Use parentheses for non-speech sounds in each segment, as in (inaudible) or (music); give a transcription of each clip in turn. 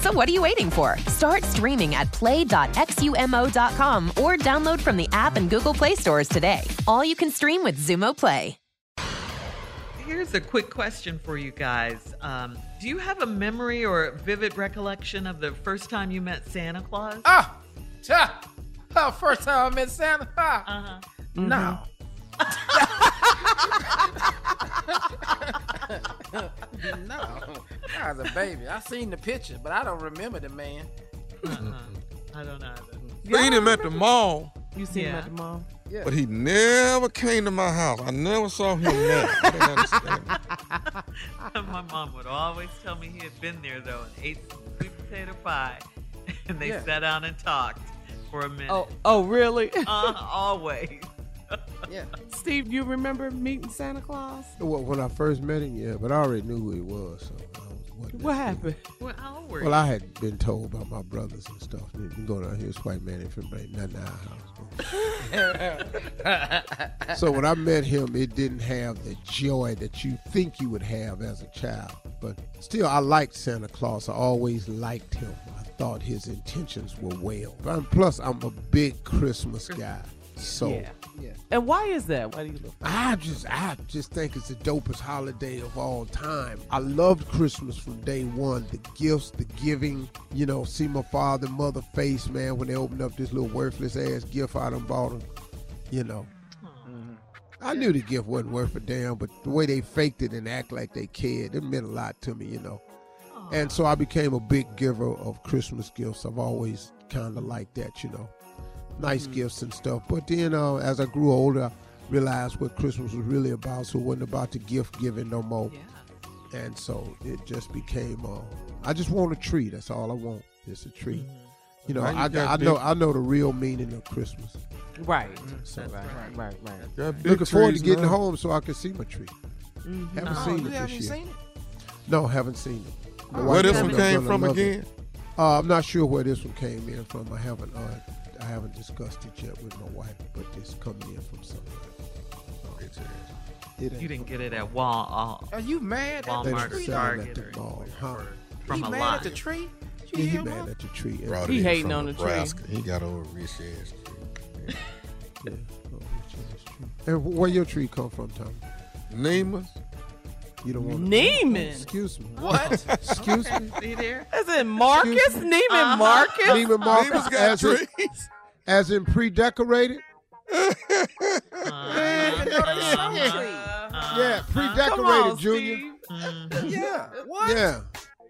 So what are you waiting for? Start streaming at play.xumo.com or download from the app and Google Play stores today. All you can stream with Xumo Play. Here's a quick question for you guys. Um, do you have a memory or a vivid recollection of the first time you met Santa Claus? Ah, cha. Oh, first time I met Santa. Ah. Uh-huh. No. no. (laughs) (laughs) I was a baby. I seen the picture, but I don't remember the man. Uh-huh. I don't know. Seen him at the mall, You seen him at the mall? Yeah. but he never came to my house. I never saw him there. I didn't understand. (laughs) My mom would always tell me he had been there though and ate some sweet potato pie, (laughs) and they Yeah. sat down and talked for a minute. Oh, oh, really? (laughs) Uh, always. Yeah. Steve, do you remember meeting Santa Claus? Well, when I first met him, yeah, but I already knew who he was. So I What happened? Well, how old were Well, you? I had been told by my brothers and stuff. You can go down here, this white man ain't finna bring nothing to our house. (laughs) so when I met him, it didn't have the joy that you think you would have as a child. But still, I liked Santa Claus. I always liked him. I thought his intentions were well. And plus, I'm a big Christmas guy. So Yeah. And why is that? Why do you look? I just I just think it's the dopest holiday of all time. I loved Christmas from day one. The gifts, the giving, you know, see my father mother face, man, when they opened up this little worthless ass gift I done bought them. You know. Mm-hmm. I knew the gift wasn't worth a damn, but the way they faked it and act like they cared, it meant a lot to me, you know. And so I became a big giver of Christmas gifts. I've always kind of liked that, you know nice gifts and stuff. But then uh, as I grew older, I realized what Christmas was really about. So it wasn't about the gift giving no more. And so it just became. Uh, I just want a tree. That's all I want. It's a tree. You know, Now you I, got I know I know the real meaning of Christmas. Right. So right, right, right, right. Got looking forward to getting now. home so I can see my tree. Haven't Oh, seen it this year. seen it? No, haven't seen it. My Where this one I'm came from again? Uh, I'm not sure where this one came in from. I haven't uh, I haven't discussed it yet with my wife, but it's coming in from somewhere. Uh, it ain't You didn't get it at Wal. Are you mad at They the tree? Target, at the or, mall, huh? from you a mad lot. at the tree? Don't you Yeah, he mad at the tree. He hating from on the tree. He got over rich ass tree. Yeah. Oh, which is. And where your tree come from, Tom? Nemus. You don't want Neiman. Excuse me. What? (laughs) Excuse me. See there? Is it Marcus? Excuse Neiman Uh-huh. Marcus? Neiman Marcus Nemus got trees. As in pre-decorated. Uh-huh. Yeah, pre-decorated, on, Junior. Steve. Mhm. Yeah. What? Yeah.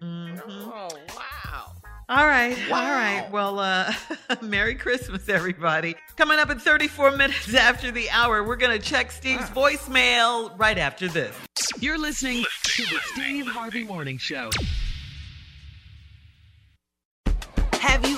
Mhm. Oh wow. All right, all right. Well, uh, (laughs) Merry Christmas, everybody. Coming up in 34 minutes after the hour, we're going to check Steve's voicemail right after this. You're listening to the Steve Harvey Morning Show. Have you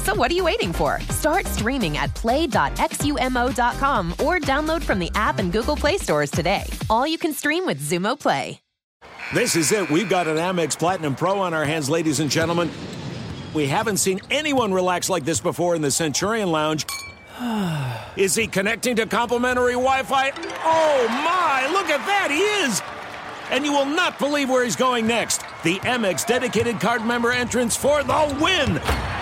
So what are you waiting for? Start streaming at play.xumo.com or download from the app and Google Play stores today. All you can stream with Xumo Play. This is it. We've got an Amex Platinum Pro on our hands, ladies and gentlemen. We haven't seen anyone relax like this before in the Centurion Lounge. (sighs) Is he connecting to complimentary Wi Fi? Oh my, look at that! He is! And you will not believe where he's going next. The Amex dedicated card member entrance for the win!